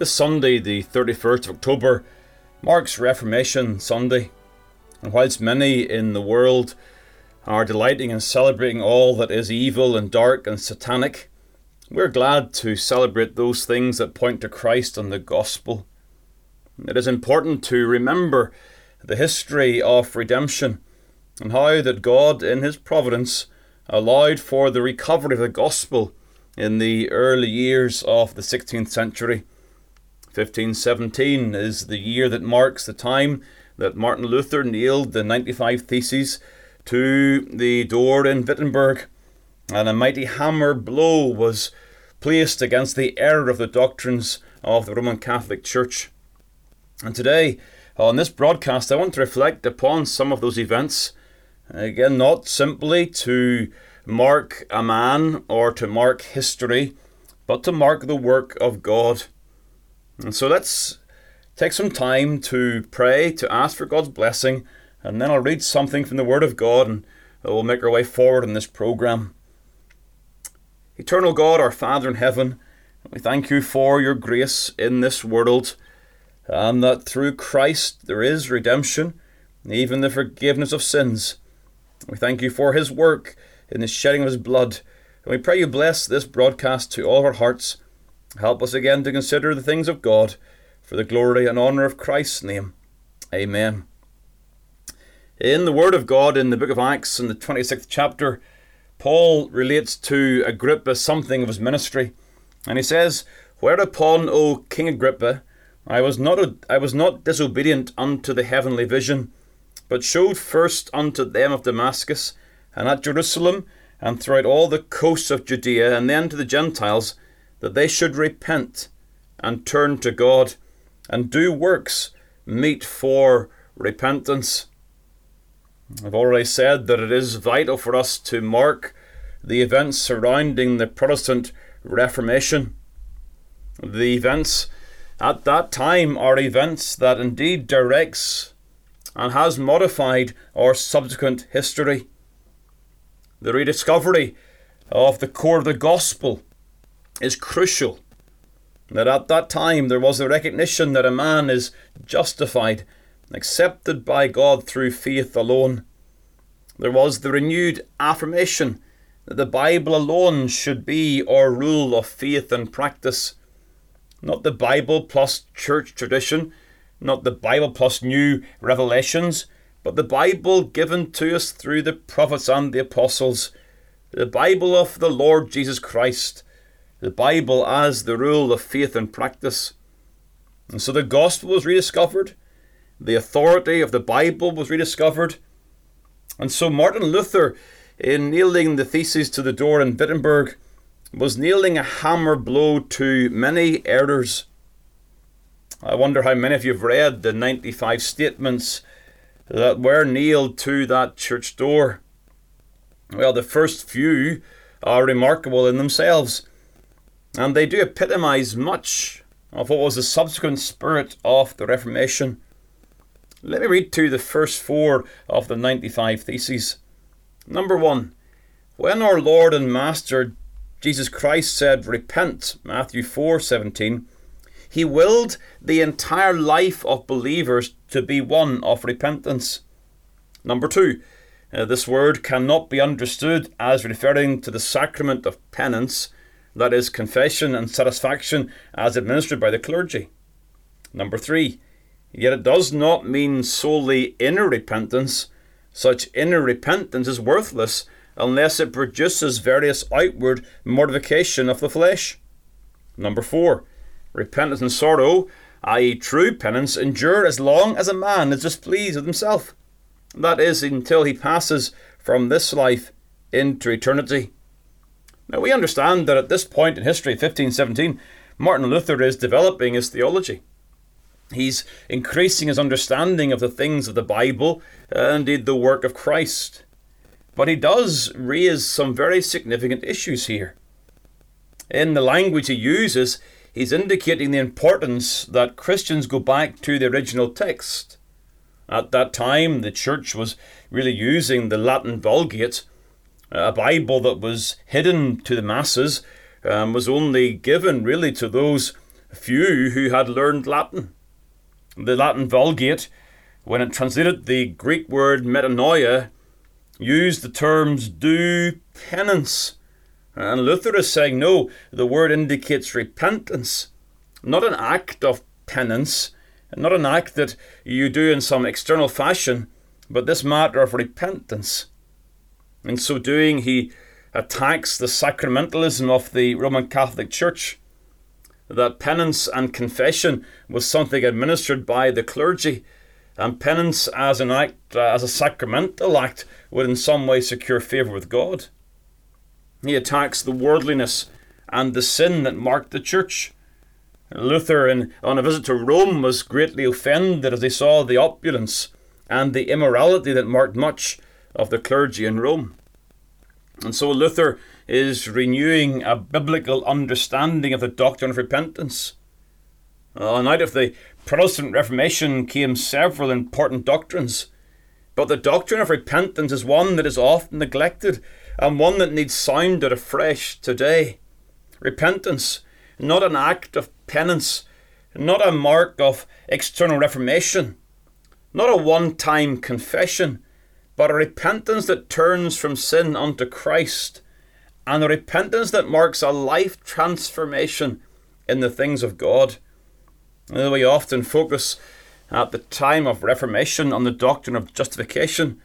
This Sunday, the 31st of October, marks Reformation Sunday. And whilst many in the world are delighting and celebrating all that is evil and dark and satanic, we're glad to celebrate those things that point to Christ and the gospel. It is important to remember the history of redemption and how that God, in His providence, allowed for the recovery of the gospel in the early years of the 16th century. 1517 is the year that marks the time that Martin Luther nailed the 95 Theses to the door in Wittenberg, and a mighty hammer blow was placed against the error of the doctrines of the Roman Catholic Church. And today, on this broadcast, I want to reflect upon some of those events. Again, not simply to mark a man or to mark history, but to mark the work of God. And so let's take some time to pray, to ask for God's blessing, and then I'll read something from the Word of God and we'll make our way forward in this program. Eternal God, our Father in heaven, we thank you for your grace in this world and that through Christ there is redemption, even the forgiveness of sins. We thank you for his work in the shedding of his blood. And we pray you bless this broadcast to all our hearts. Help us again to consider the things of God for the glory and honour of Christ's name. Amen. In the Word of God in the book of Acts, in the 26th chapter, Paul relates to Agrippa something of his ministry. And he says, Whereupon, O King Agrippa, I was not I was not disobedient unto the heavenly vision, but showed first unto them of Damascus, and at Jerusalem, and throughout all the coasts of Judea, and then to the Gentiles, that they should repent and turn to God, and do works meet for repentance. I've already said that it is vital for us to mark the events surrounding the Protestant Reformation. The events at that time are events that indeed directs and has modified our subsequent history. The rediscovery of the core of the gospel is crucial. That at that time there was a recognition that a man is justified, accepted by God through faith alone. There was the renewed affirmation that the Bible alone should be our rule of faith and practice. Not the Bible plus church tradition, not the Bible plus new revelations, but the Bible given to us through the prophets and the apostles, the Bible of the Lord Jesus Christ, the Bible as the rule of faith and practice. And so the gospel was rediscovered, the authority of the Bible was rediscovered. And so Martin Luther, in nailing the theses to the door in Wittenberg, was nailing a hammer blow to many errors I wonder how many of you have read the 95 statements that were nailed to that church door. Well, the first few are remarkable in themselves, and they do epitomize much of what was the subsequent spirit of the Reformation. Let me read to you the first four of the 95 Theses. Number one, when our Lord and Master Jesus Christ said, Repent, Matthew 4 17, he willed the entire life of believers to be one of repentance. Number two, uh, this word cannot be understood as referring to the sacrament of penance, that is, confession and satisfaction as administered by the clergy. Number three, yet it does not mean solely inner repentance. Such inner repentance is worthless unless it produces various outward mortification of the flesh. Number four, Repentance and sorrow, i.e., true penance, endure as long as a man is displeased with himself. That is, until he passes from this life into eternity. Now, we understand that at this point in history, 1517, Martin Luther is developing his theology. He's increasing his understanding of the things of the Bible and indeed the work of Christ. But he does raise some very significant issues here. In the language he uses, he's indicating the importance that Christians go back to the original text. At that time, the church was really using the Latin Vulgate, a Bible that was hidden to the masses, um, was only given really to those few who had learned Latin. The Latin Vulgate, when it translated the Greek word metanoia, used the terms do penance and Luther is saying, no, the word indicates repentance, not an act of penance, not an act that you do in some external fashion, but this matter of repentance. In so doing, he attacks the sacramentalism of the Roman Catholic Church. That penance and confession was something administered by the clergy, and penance as an act, uh, as a sacramental act, would in some way secure favour with God. He attacks the worldliness and the sin that marked the church. Luther, in, on a visit to Rome, was greatly offended as he saw the opulence and the immorality that marked much of the clergy in Rome. And so Luther is renewing a biblical understanding of the doctrine of repentance. Uh, and out of the Protestant Reformation came several important doctrines. But the doctrine of repentance is one that is often neglected and one that needs sounded afresh today. Repentance, not an act of penance, not a mark of external reformation, not a one time confession, but a repentance that turns from sin unto Christ, and a repentance that marks a life transformation in the things of God. We often focus at the time of Reformation on the doctrine of justification,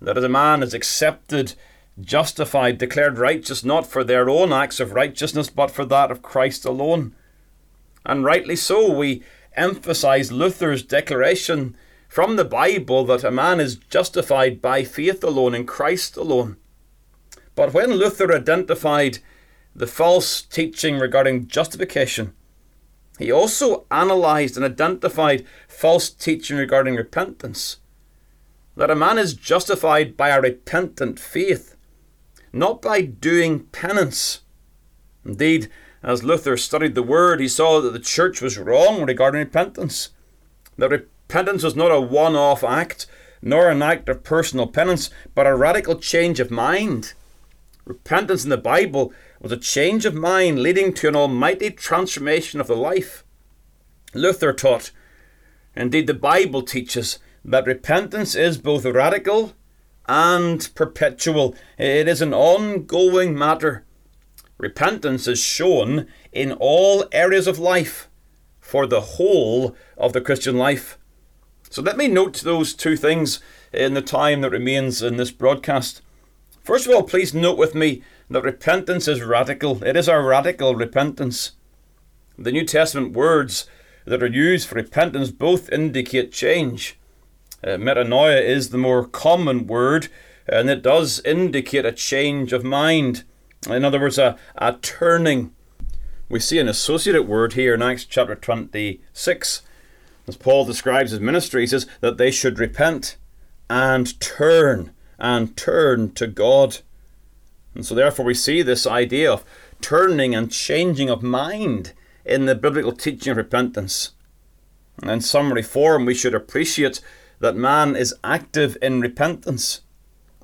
that as a man is accepted justified, declared righteous not for their own acts of righteousness, but for that of Christ alone. And rightly so, we emphasize Luther's declaration from the Bible that a man is justified by faith alone in Christ alone. But when Luther identified the false teaching regarding justification, he also analysed and identified false teaching regarding repentance. That a man is justified by a repentant faith not by doing penance. Indeed, as Luther studied the word, he saw that the church was wrong regarding repentance. That repentance was not a one off act, nor an act of personal penance, but a radical change of mind. Repentance in the Bible was a change of mind leading to an almighty transformation of the life. Luther taught, indeed, the Bible teaches that repentance is both radical and perpetual. It is an ongoing matter. Repentance is shown in all areas of life for the whole of the Christian life. So let me note those two things in the time that remains in this broadcast. First of all, please note with me that repentance is radical. It is a radical repentance. The New Testament words that are used for repentance both indicate change. Uh, metanoia is the more common word, and it does indicate a change of mind. In other words, a, a turning. We see an associated word here in Acts chapter 26. As Paul describes his ministry, he says that they should repent and turn and turn to God. And so, therefore, we see this idea of turning and changing of mind in the biblical teaching of repentance. And in summary form, we should appreciate that man is active in repentance.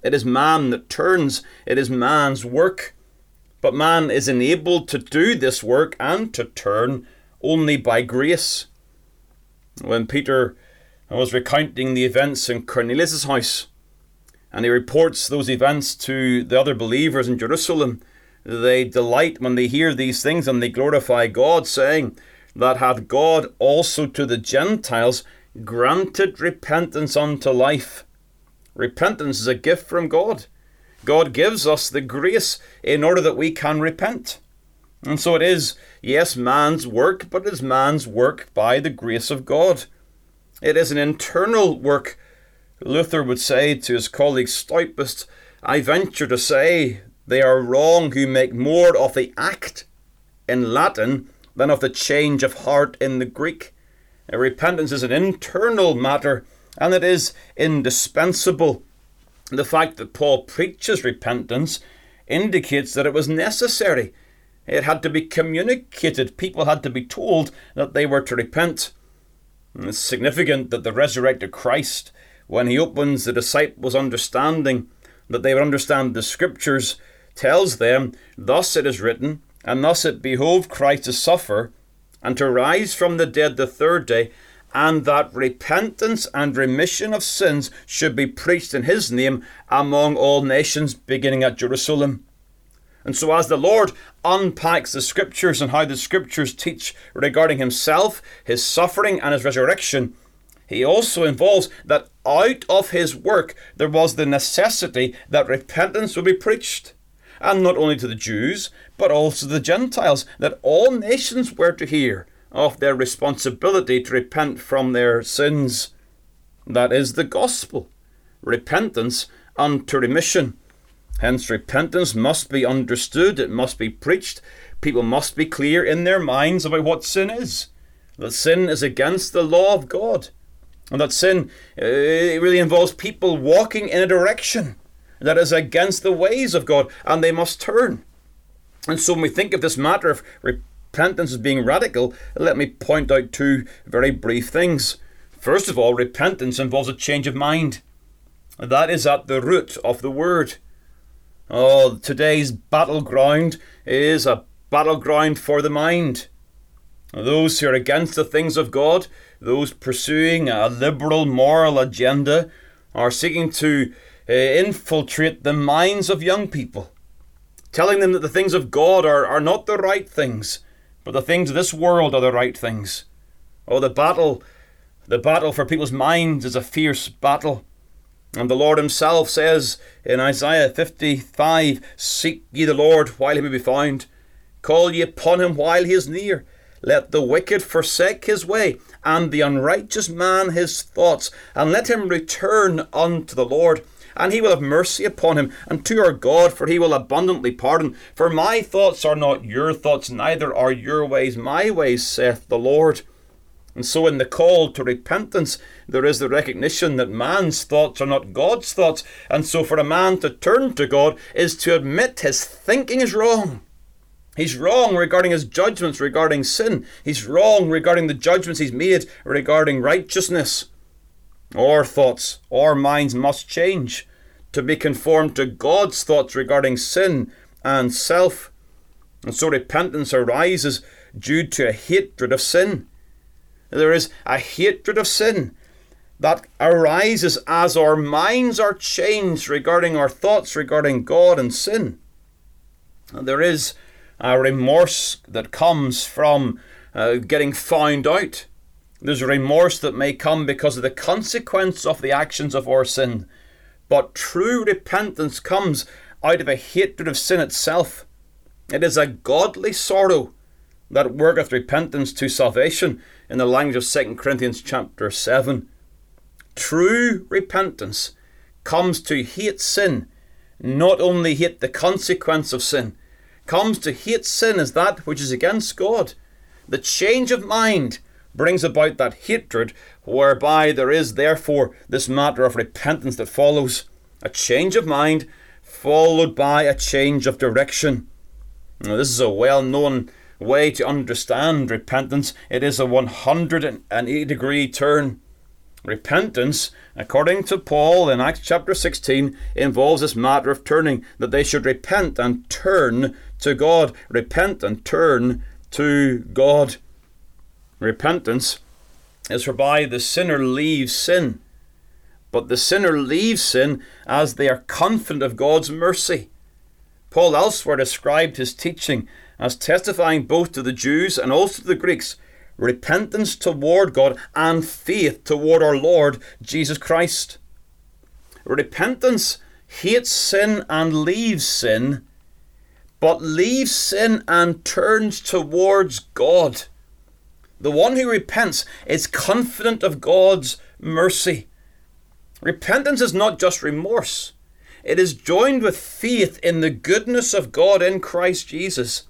It is man that turns, it is man's work. But man is enabled to do this work and to turn only by grace. When Peter was recounting the events in Cornelius' house, and he reports those events to the other believers in Jerusalem, they delight when they hear these things and they glorify God, saying that had God also to the Gentiles granted repentance unto life. Repentance is a gift from God. God gives us the grace in order that we can repent. And so it is, yes, man's work, but it is man's work by the grace of God. It is an internal work. Luther would say to his colleague Staupe, I venture to say they are wrong who make more of the act in Latin than of the change of heart in the Greek. Repentance is an internal matter and it is indispensable. The fact that Paul preaches repentance indicates that it was necessary. It had to be communicated. People had to be told that they were to repent. And it's significant that the resurrected Christ, when he opens the disciples' understanding, that they would understand the scriptures, tells them, Thus it is written, and thus it behoved Christ to suffer, and to rise from the dead the third day, and that repentance and remission of sins should be preached in his name among all nations, beginning at Jerusalem. And so, as the Lord unpacks the scriptures and how the scriptures teach regarding himself, his suffering, and his resurrection, he also involves that out of his work there was the necessity that repentance would be preached. And not only to the Jews, but also the Gentiles, that all nations were to hear of their responsibility to repent from their sins. That is the gospel. Repentance unto remission. Hence, repentance must be understood, it must be preached. People must be clear in their minds about what sin is. That sin is against the law of God. And that sin uh, it really involves people walking in a direction that is against the ways of God, and they must turn. And so, when we think of this matter of repentance as being radical, let me point out two very brief things. First of all, repentance involves a change of mind. That is at the root of the word. Oh, today's battleground is a battleground for the mind. Those who are against the things of God, those pursuing a liberal moral agenda, are seeking to uh, infiltrate the minds of young people, telling them that the things of God are, are not the right things, but the things of this world are the right things. Oh, the battle, the battle for people's minds is a fierce battle. And the Lord Himself says in Isaiah 55 Seek ye the Lord while He may be found, call ye upon Him while He is near. Let the wicked forsake his way, and the unrighteous man his thoughts, and let him return unto the Lord. And he will have mercy upon him, and to our God, for he will abundantly pardon. For my thoughts are not your thoughts, neither are your ways my ways, saith the Lord. And so, in the call to repentance, there is the recognition that man's thoughts are not God's thoughts. And so, for a man to turn to God is to admit his thinking is wrong. He's wrong regarding his judgments regarding sin. He's wrong regarding the judgments he's made regarding righteousness. Our thoughts, our minds must change to be conformed to God's thoughts regarding sin and self. And so repentance arises due to a hatred of sin. There is a hatred of sin that arises as our minds are changed regarding our thoughts regarding God and sin. And there is a remorse that comes from uh, getting found out. There's a remorse that may come because of the consequence of the actions of our sin. But true repentance comes out of a hatred of sin itself. It is a godly sorrow that worketh repentance to salvation in the language of 2 Corinthians chapter 7. True repentance comes to hate sin, not only hate the consequence of sin, comes to hate sin as that which is against God. The change of mind brings about that hatred, whereby there is therefore this matter of repentance that follows. A change of mind followed by a change of direction. Now, this is a well known way to understand repentance. It is a 180 degree turn. Repentance, according to Paul in Acts chapter 16, involves this matter of turning, that they should repent and turn to God. Repent and turn to God. Repentance is whereby the sinner leaves sin. But the sinner leaves sin as they are confident of God's mercy. Paul elsewhere described his teaching as testifying both to the Jews and also to the Greeks repentance toward God and faith toward our Lord Jesus Christ. Repentance hates sin and leaves sin, but leaves sin and turns towards God. The one who repents is confident of God's mercy. Repentance is not just remorse, it is joined with faith in the goodness of God in Christ Jesus.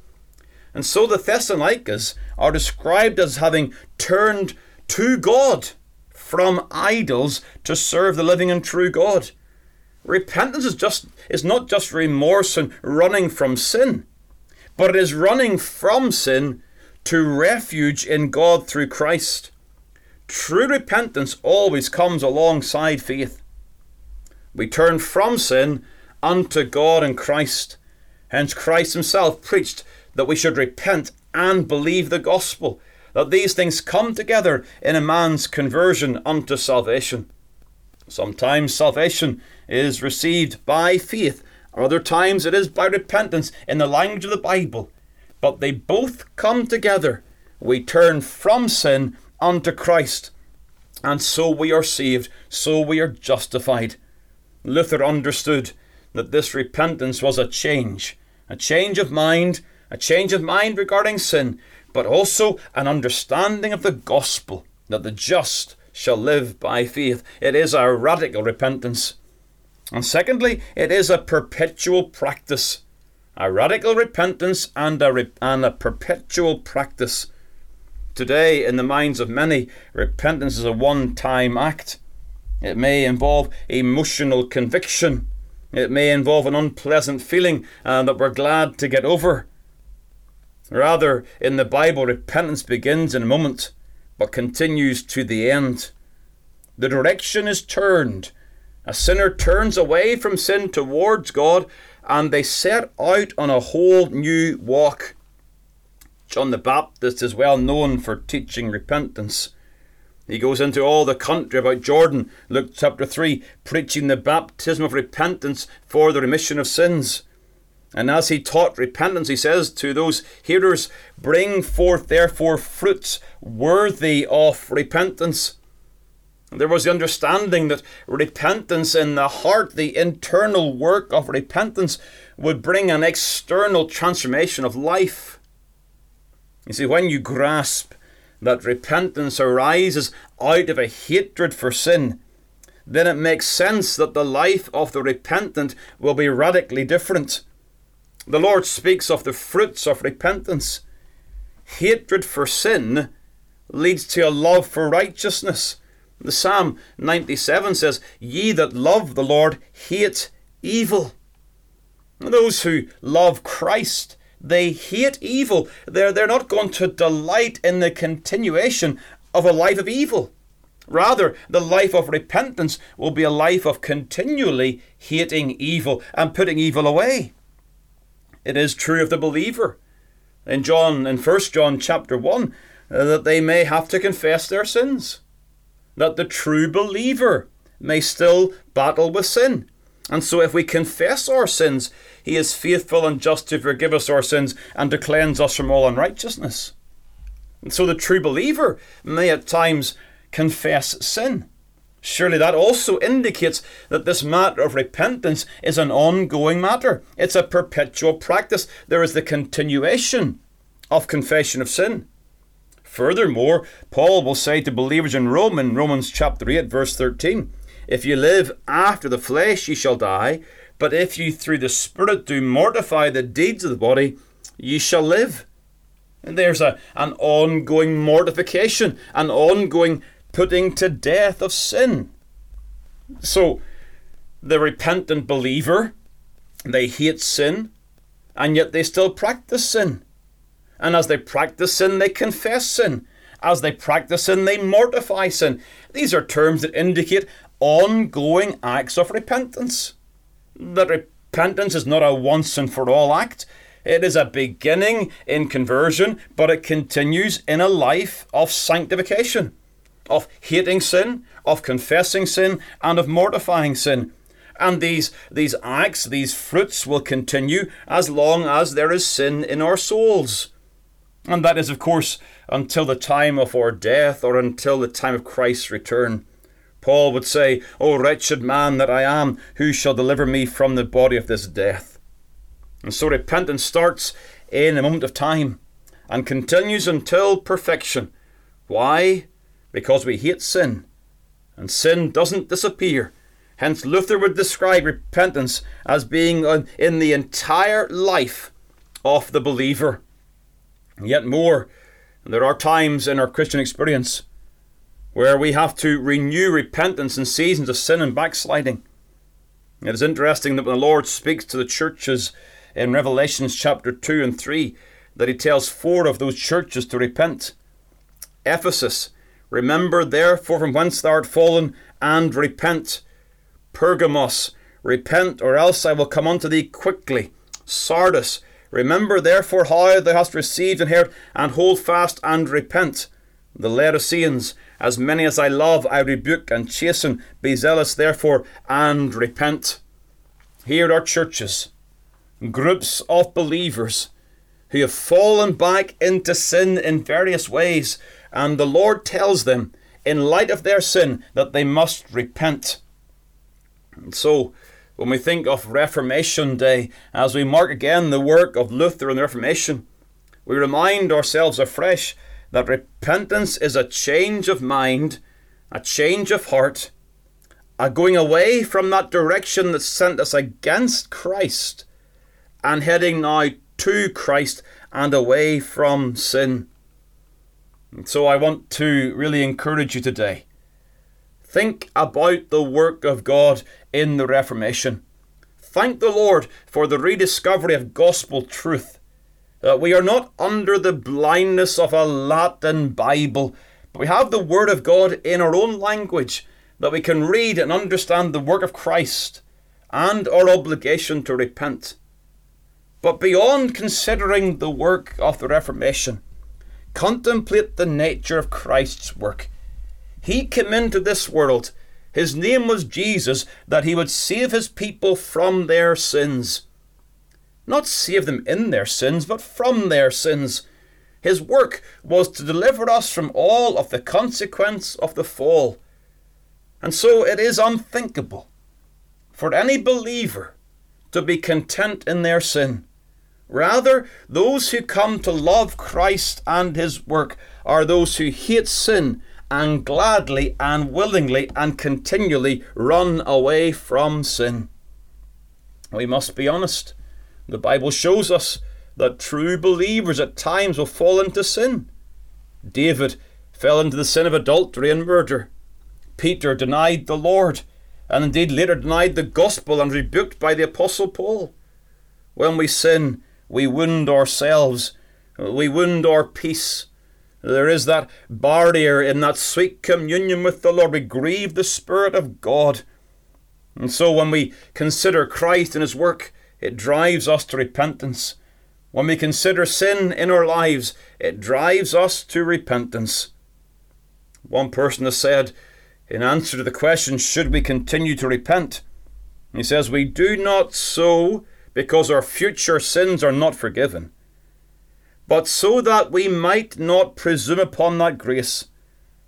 And so the Thessalonians are described as having turned to God from idols to serve the living and true God. Repentance is just is not just remorse and running from sin, but it is running from sin to refuge in God through Christ. True repentance always comes alongside faith. We turn from sin unto God and Christ. Hence Christ himself preached that we should repent and believe the gospel, that these things come together in a man's conversion unto salvation. Sometimes salvation is received by faith, or other times it is by repentance in the language of the Bible. But they both come together. We turn from sin unto Christ, and so we are saved, so we are justified. Luther understood that this repentance was a change, a change of mind a change of mind regarding sin, but also an understanding of the gospel that the just shall live by faith. It is a radical repentance. And secondly, it is a perpetual practice. A radical repentance and a, re- and a perpetual practice. Today, in the minds of many, repentance is a one time act. It may involve emotional conviction. It may involve an unpleasant feeling uh, that we're glad to get over. Rather, in the Bible, repentance begins in a moment, but continues to the end. The direction is turned. A sinner turns away from sin towards God, and they set out on a whole new walk. John the Baptist is well known for teaching repentance. He goes into all the country about Jordan, Luke chapter 3, preaching the baptism of repentance for the remission of sins. And as he taught repentance, he says to those hearers, Bring forth therefore fruits worthy of repentance. There was the understanding that repentance in the heart, the internal work of repentance, would bring an external transformation of life. You see, when you grasp that repentance arises out of a hatred for sin, then it makes sense that the life of the repentant will be radically different. The Lord speaks of the fruits of repentance. Hatred for sin leads to a love for righteousness. The Psalm 97 says, Ye that love the Lord hate evil. Those who love Christ, they hate evil. They're, they're not going to delight in the continuation of a life of evil. Rather, the life of repentance will be a life of continually hating evil and putting evil away. It is true of the believer. In John, in First John chapter one, uh, that they may have to confess their sins, that the true believer may still battle with sin. And so, if we confess our sins, He is faithful and just to forgive us our sins and to cleanse us from all unrighteousness. And so, the true believer may at times confess sin. Surely that also indicates that this matter of repentance is an ongoing matter. It's a perpetual practice. There is the continuation of confession of sin. Furthermore, Paul will say to believers in Rome in Romans chapter 8 verse 13, if you live after the flesh ye shall die, but if you through the spirit do mortify the deeds of the body, ye shall live. And there's a, an ongoing mortification, an ongoing putting to death of sin. So, the repentant believer, they hate sin, and yet they still practice sin. And as they practice sin, they confess sin. As they practice sin, they mortify sin. These are terms that indicate ongoing acts of repentance. That repentance is not a once and for all act. It is a beginning in conversion, but it continues in a life of sanctification of hating sin, of confessing sin, and of mortifying sin. And these, these acts, these fruits will continue as long as there is sin in our souls. And that is, of course, until the time of our death or until the time of Christ's return. Paul would say, O wretched man that I am, who shall deliver me from the body of this death? And so repentance starts in a moment of time and continues until perfection. Why? Because we hate sin, and sin doesn't disappear. Hence, Luther would describe repentance as being in the entire life of the believer. Yet more, there are times in our Christian experience where we have to renew repentance in seasons of sin and backsliding. It is interesting that when the Lord speaks to the churches in Revelations chapter 2 and 3, that he tells four of those churches to repent. Ephesus, remember therefore from whence thou art fallen, and repent. Pergamos, repent, or else I will come unto thee quickly. Sardis, remember therefore how thou hast received and heard, and hold fast and repent. The Laodiceans, as many as I love, I rebuke and chasten. Be zealous, therefore, and repent. Here are churches, groups of believers who have fallen back into sin in various ways, and the Lord tells them, in light of their sin, that they must repent. And so, when we think of Reformation Day, as we mark again the work of Luther and the Reformation, we remind ourselves afresh that repentance is a change of mind, a change of heart, a going away from that direction that sent us against Christ and heading now to Christ and away from sin. And so I want to really encourage you today. Think about the work of God in the Reformation. Thank the Lord for the rediscovery of gospel truth that we are not under the blindness of a Latin Bible, but we have the Word of God in our own language that we can read and understand the work of Christ and our obligation to repent. But beyond considering the work of the Reformation, contemplate the nature of Christ's work. He came into this world. His name was Jesus, that he would save his people from their sins not save them in their sins, but from their sins. His work was to deliver us from all of the consequence of the fall. And so it is unthinkable for any believer to be content in their sin. Rather, those who come to love Christ and His work are those who hate sin and gladly and willingly and continually run away from sin. We must be honest. The Bible shows us that true believers at times will fall into sin. David fell into the sin of adultery and murder. Peter denied the Lord, and indeed later denied the gospel and rebuked by the Apostle Paul. When we sin, we wound ourselves, we wound our peace. There is that barrier in that sweet communion with the Lord. We grieve the Spirit of God. And so when we consider Christ and His work, it drives us to repentance. When we consider sin in our lives, it drives us to repentance. One person has said, in answer to the question, should we continue to repent? He says, We do not so because our future sins are not forgiven, but so that we might not presume upon that grace,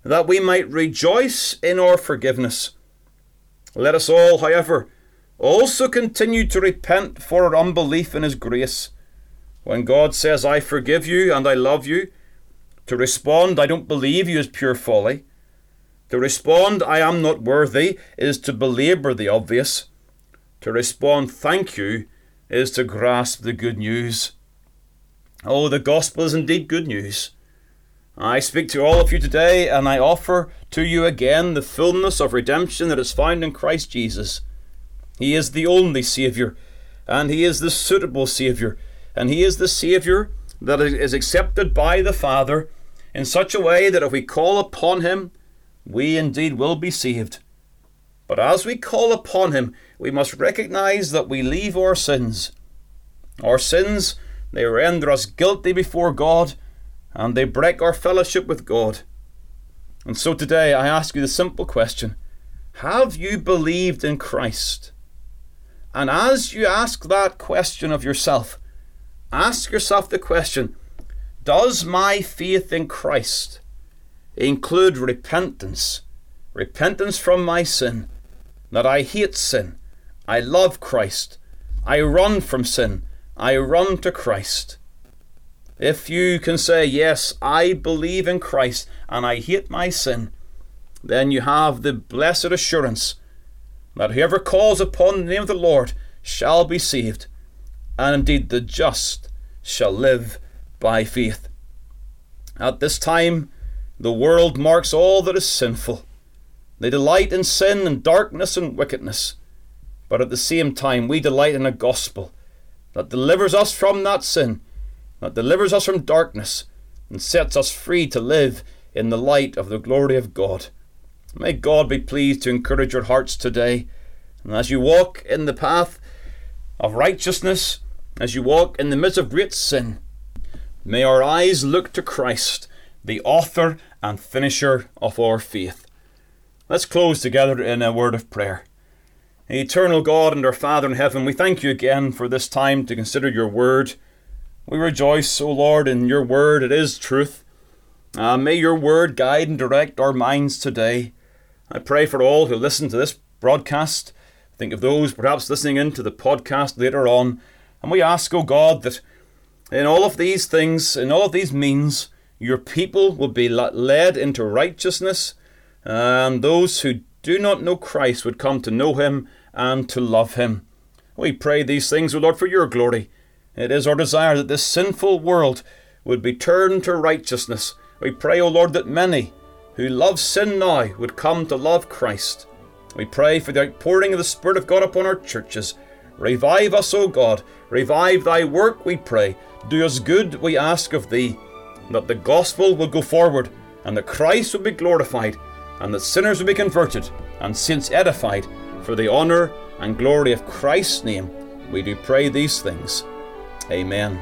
that we might rejoice in our forgiveness. Let us all, however, also continue to repent for our unbelief in His grace. When God says, I forgive you and I love you, to respond, I don't believe you, is pure folly. To respond, I am not worthy, is to belabour the obvious. To respond, thank you, is to grasp the good news. Oh, the gospel is indeed good news. I speak to all of you today, and I offer to you again the fullness of redemption that is found in Christ Jesus. He is the only Saviour, and He is the suitable Saviour, and He is the Saviour that is accepted by the Father in such a way that if we call upon Him, we indeed will be saved. But as we call upon Him, we must recognize that we leave our sins. Our sins, they render us guilty before God, and they break our fellowship with God. And so today I ask you the simple question Have you believed in Christ? And as you ask that question of yourself, ask yourself the question Does my faith in Christ include repentance? Repentance from my sin, that I hate sin, I love Christ, I run from sin, I run to Christ. If you can say, Yes, I believe in Christ and I hate my sin, then you have the blessed assurance that whoever calls upon the name of the Lord shall be saved, and indeed the just shall live by faith. At this time, the world marks all that is sinful. They delight in sin and darkness and wickedness. But at the same time, we delight in a gospel that delivers us from that sin, that delivers us from darkness, and sets us free to live in the light of the glory of God. May God be pleased to encourage your hearts today. And as you walk in the path of righteousness, as you walk in the midst of great sin, may our eyes look to Christ, the author and finisher of our faith. Let's close together in a word of prayer. Eternal God and our Father in heaven, we thank you again for this time to consider your word. We rejoice, O Lord, in your word. It is truth. Uh, may your word guide and direct our minds today. I pray for all who listen to this broadcast. Think of those perhaps listening in to the podcast later on. And we ask, O God, that in all of these things, in all of these means, your people will be led into righteousness, and those who do not know Christ would come to know him and to love him. We pray these things, O Lord, for your glory. It is our desire that this sinful world would be turned to righteousness. We pray, O Lord, that many who love sin now would come to love Christ. We pray for the outpouring of the Spirit of God upon our churches. Revive us, O God. Revive thy work, we pray. Do us good, we ask of thee. That the gospel will go forward, and that Christ will be glorified and that sinners will be converted and saints edified for the honour and glory of Christ's name. We do pray these things. Amen.